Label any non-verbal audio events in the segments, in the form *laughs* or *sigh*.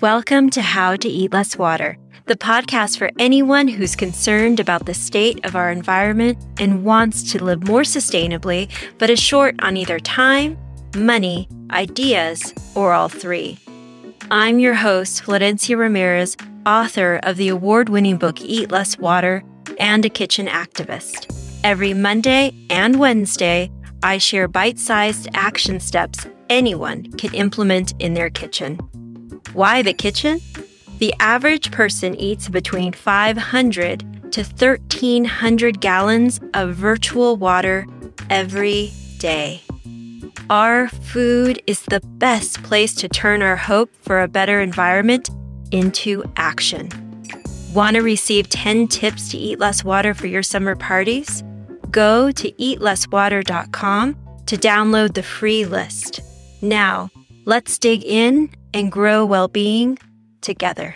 Welcome to How to Eat Less Water, the podcast for anyone who's concerned about the state of our environment and wants to live more sustainably, but is short on either time, money, ideas, or all three. I'm your host, Florencia Ramirez, author of the award winning book Eat Less Water and a kitchen activist. Every Monday and Wednesday, I share bite sized action steps anyone can implement in their kitchen. Why the kitchen? The average person eats between 500 to 1300 gallons of virtual water every day. Our food is the best place to turn our hope for a better environment into action. Want to receive 10 tips to eat less water for your summer parties? Go to eatlesswater.com to download the free list. Now, let's dig in and grow well being together.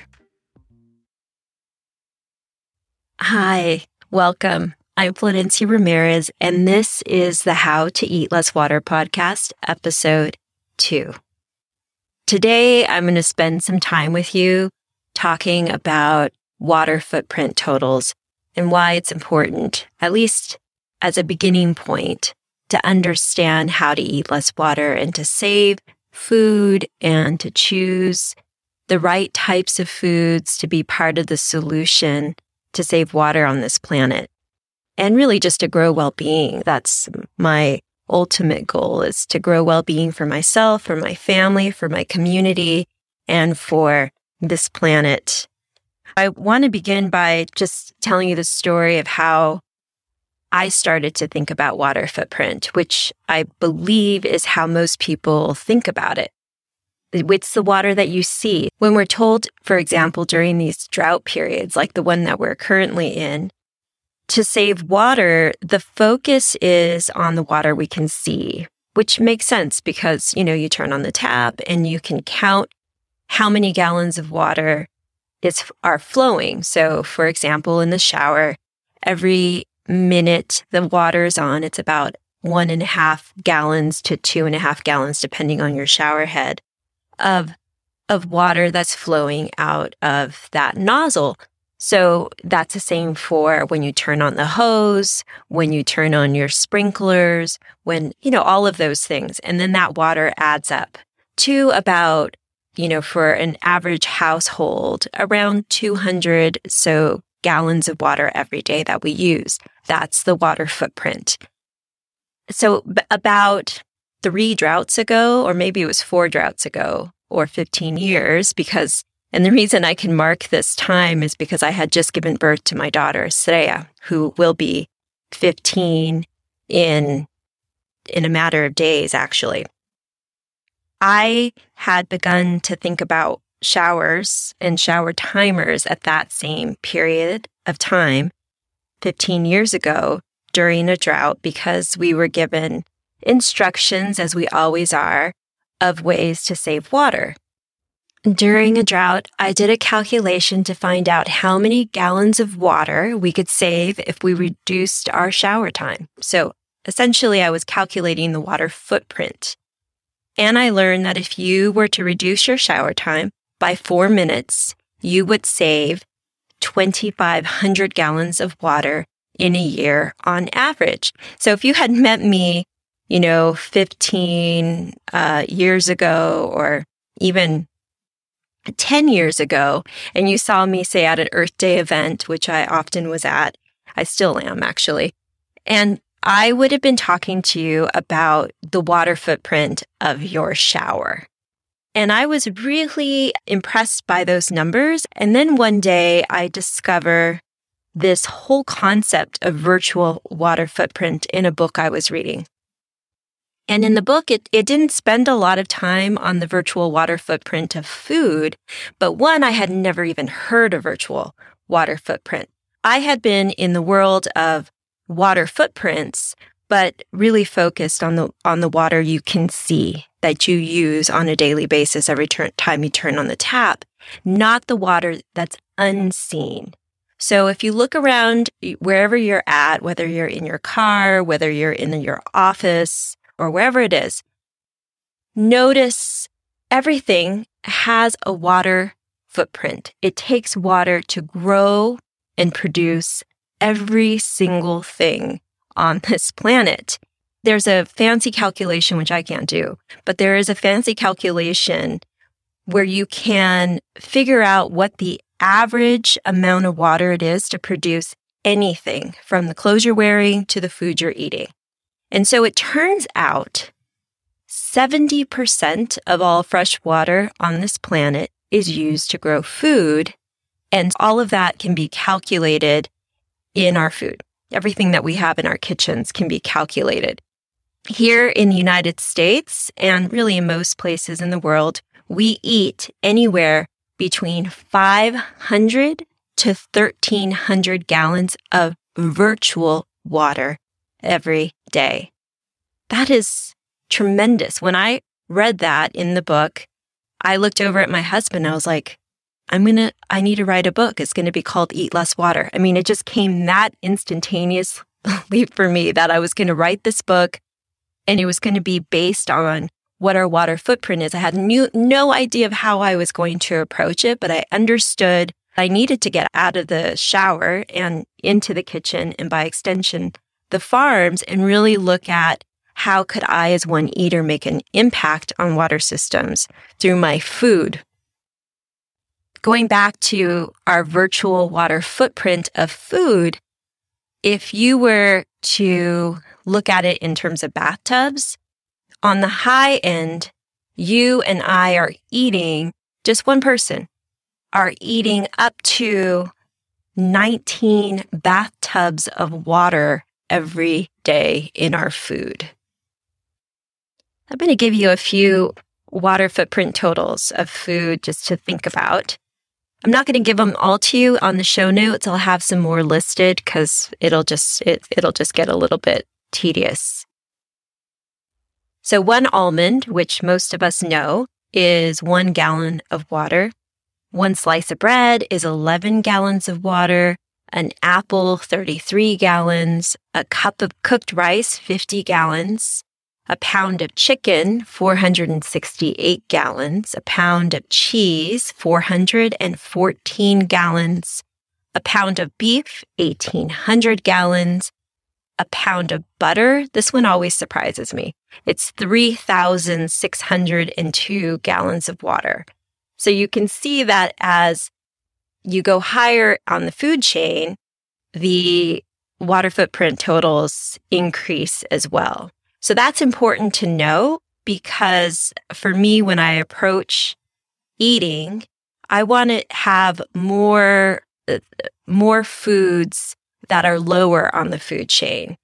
Hi, welcome. I'm Florencia Ramirez, and this is the How to Eat Less Water podcast, episode two. Today, I'm going to spend some time with you talking about water footprint totals and why it's important, at least as a beginning point, to understand how to eat less water and to save food and to choose the right types of foods to be part of the solution to save water on this planet and really just to grow well-being. That's my ultimate goal is to grow well-being for myself, for my family, for my community, and for this planet. I want to begin by just telling you the story of how I started to think about water footprint, which I believe is how most people think about it. It's the water that you see. When we're told, for example, during these drought periods, like the one that we're currently in, to save water, the focus is on the water we can see, which makes sense because, you know, you turn on the tap and you can count how many gallons of water is are flowing. So, for example, in the shower, every minute the water is on, it's about one and a half gallons to two and a half gallons, depending on your shower head of, of water that's flowing out of that nozzle. So that's the same for when you turn on the hose, when you turn on your sprinklers, when, you know, all of those things. And then that water adds up to about, you know, for an average household, around 200 so gallons of water every day that we use. That's the water footprint. So b- about three droughts ago, or maybe it was four droughts ago or 15 years, because and the reason I can mark this time is because I had just given birth to my daughter, Sreya, who will be 15 in, in a matter of days, actually. I had begun to think about showers and shower timers at that same period of time 15 years ago during a drought because we were given instructions, as we always are, of ways to save water. During a drought, I did a calculation to find out how many gallons of water we could save if we reduced our shower time. So essentially, I was calculating the water footprint. And I learned that if you were to reduce your shower time by four minutes, you would save 2,500 gallons of water in a year on average. So if you had met me, you know, 15 uh, years ago or even 10 years ago and you saw me say at an Earth Day event, which I often was at, I still am actually, and I would have been talking to you about the water footprint of your shower. And I was really impressed by those numbers. And then one day I discover this whole concept of virtual water footprint in a book I was reading. And in the book, it, it didn't spend a lot of time on the virtual water footprint of food, but one, I had never even heard of virtual water footprint. I had been in the world of water footprints, but really focused on the, on the water you can see that you use on a daily basis every turn, time you turn on the tap, not the water that's unseen. So if you look around wherever you're at, whether you're in your car, whether you're in your office, or wherever it is, notice everything has a water footprint. It takes water to grow and produce every single thing on *laughs* this planet. There's a fancy calculation, which I can't do, but there is a fancy calculation where you can figure out what the average amount of water it is to produce anything from the clothes you're wearing to the food you're eating. And so it turns out 70% of all fresh water on this planet is used to grow food. And all of that can be calculated in our food. Everything that we have in our kitchens can be calculated. Here in the United States, and really in most places in the world, we eat anywhere between 500 to 1300 gallons of virtual water every day. That is tremendous. When I read that in the book, I looked over at my husband. I was like, I'm going to, I need to write a book. It's going to be called Eat Less Water. I mean, it just came that instantaneously *laughs* for me that I was going to write this book and it was going to be based on what our water footprint is. I had new, no idea of how I was going to approach it, but I understood I needed to get out of the shower and into the kitchen and by extension, the farms and really look at how could I as one eater make an impact on water systems through my food? Going back to our virtual water footprint of food, if you were to look at it in terms of bathtubs, on the high end, you and I are eating, just one person, are eating up to 19 bathtubs of water every day in our food. I'm going to give you a few water footprint totals of food just to think about. I'm not going to give them all to you on the show notes. I'll have some more listed because it'll just it, it'll just get a little bit tedious. So one almond, which most of us know, is one gallon of water. One slice of bread is 11 gallons of water. An apple, 33 gallons. A cup of cooked rice, 50 gallons a pound of chicken, 468 gallons, a pound of cheese, 414 gallons, a pound of beef, 1800 gallons, a pound of butter. This one always surprises me. It's 3,602 gallons of water. So you can see that as you go higher on the food chain, the water footprint totals increase as well. So that's important to know because for me, when I approach eating, I want to have more, more foods that are lower on the food chain.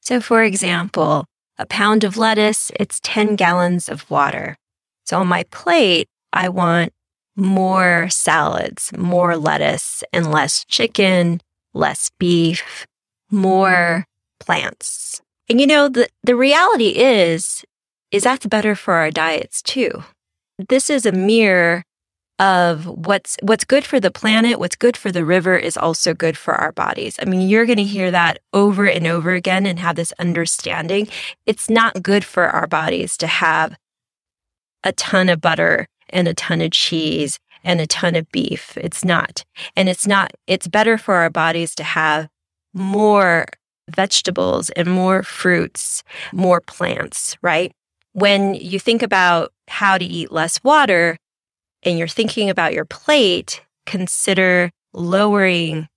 So for example, a pound of lettuce, it's 10 gallons of water. So on my plate, I want more salads, more lettuce and less chicken, less beef, more plants. And you know, the, the reality is, is that's better for our diets too. This is a mirror of what's what's good for the planet, what's good for the river is also good for our bodies. I mean, you're going to hear that over and over again and have this understanding. It's not good for our bodies to have a ton of butter and a ton of cheese and a ton of beef. It's not. And it's not it's better for our bodies to have more vegetables and more fruits, more plants, right? When you think about how to eat less water and you're thinking about your plate, consider lowering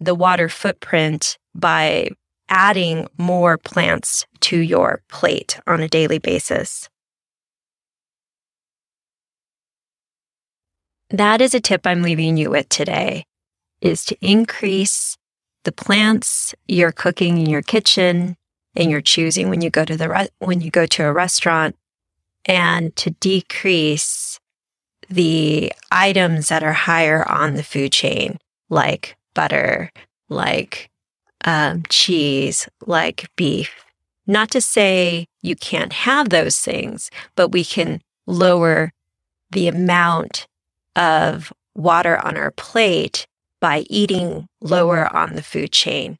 the water footprint by adding more plants to your plate on a daily basis. That is a tip I'm leaving you with today is to increase the plants you're cooking in your kitchen and you're choosing when you go to the re- when you go to a restaurant and to decrease the items that are higher on the food chain like butter like um, cheese like beef. Not to say you can't have those things but we can lower the amount of water on our plate by eating lower on the food chain.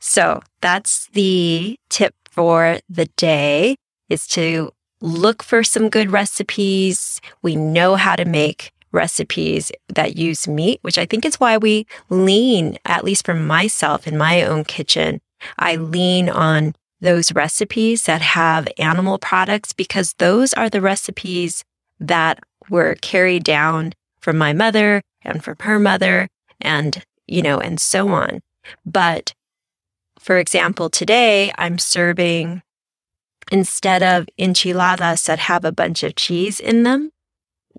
So that's the tip for the day is to look for some good recipes. We know how to make recipes that use meat, which I think is why we lean, at least for myself in my own kitchen, I lean on those recipes that have animal products because those are the recipes that were carried down from my mother and from her mother and, you know, and so on. But for example, today I'm serving instead of enchiladas that have a bunch of cheese in them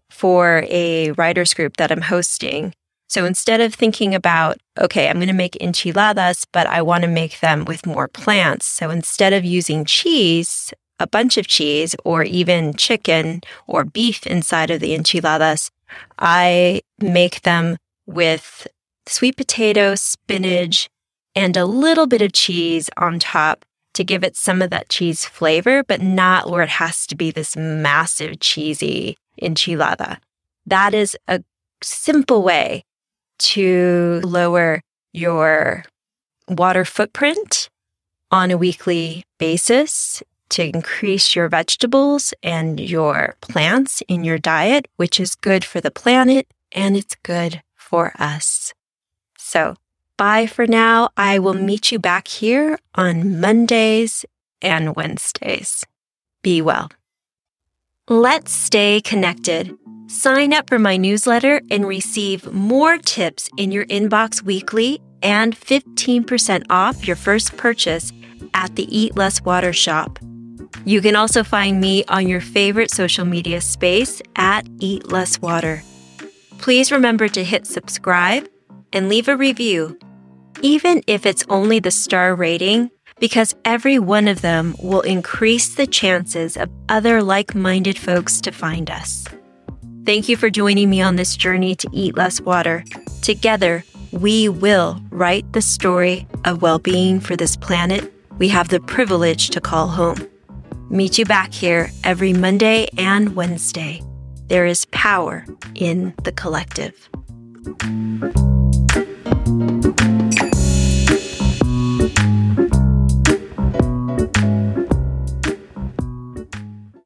for a writers group that I'm hosting. So instead of thinking about, okay, I'm going to make enchiladas, but I want to make them with more plants. So instead of using cheese, a bunch of cheese or even chicken or beef inside of the enchiladas, I make them with sweet potato, spinach, and a little bit of cheese on top to give it some of that cheese flavor, but not where it has to be this massive cheesy enchilada. That is a simple way to lower your water footprint on a weekly basis to increase your vegetables and your plants in your diet, which is good for the planet and it's good for us. So Bye for now. I will meet you back here on Mondays and Wednesdays. Be well. Let's stay connected. Sign up for my newsletter and receive more tips in your inbox weekly and 15% off your first purchase at the Eat Less Water shop. You can also find me on your favorite social media space at Eat Less Water. Please remember to hit subscribe and leave a review even if it's only the star rating, because every one of them will increase the chances of other like minded folks to find us. Thank you for joining me on this journey to eat less water. Together, we will write the story of well being for this planet we have the privilege to call home. Meet you back here every Monday and Wednesday. There is power in the collective.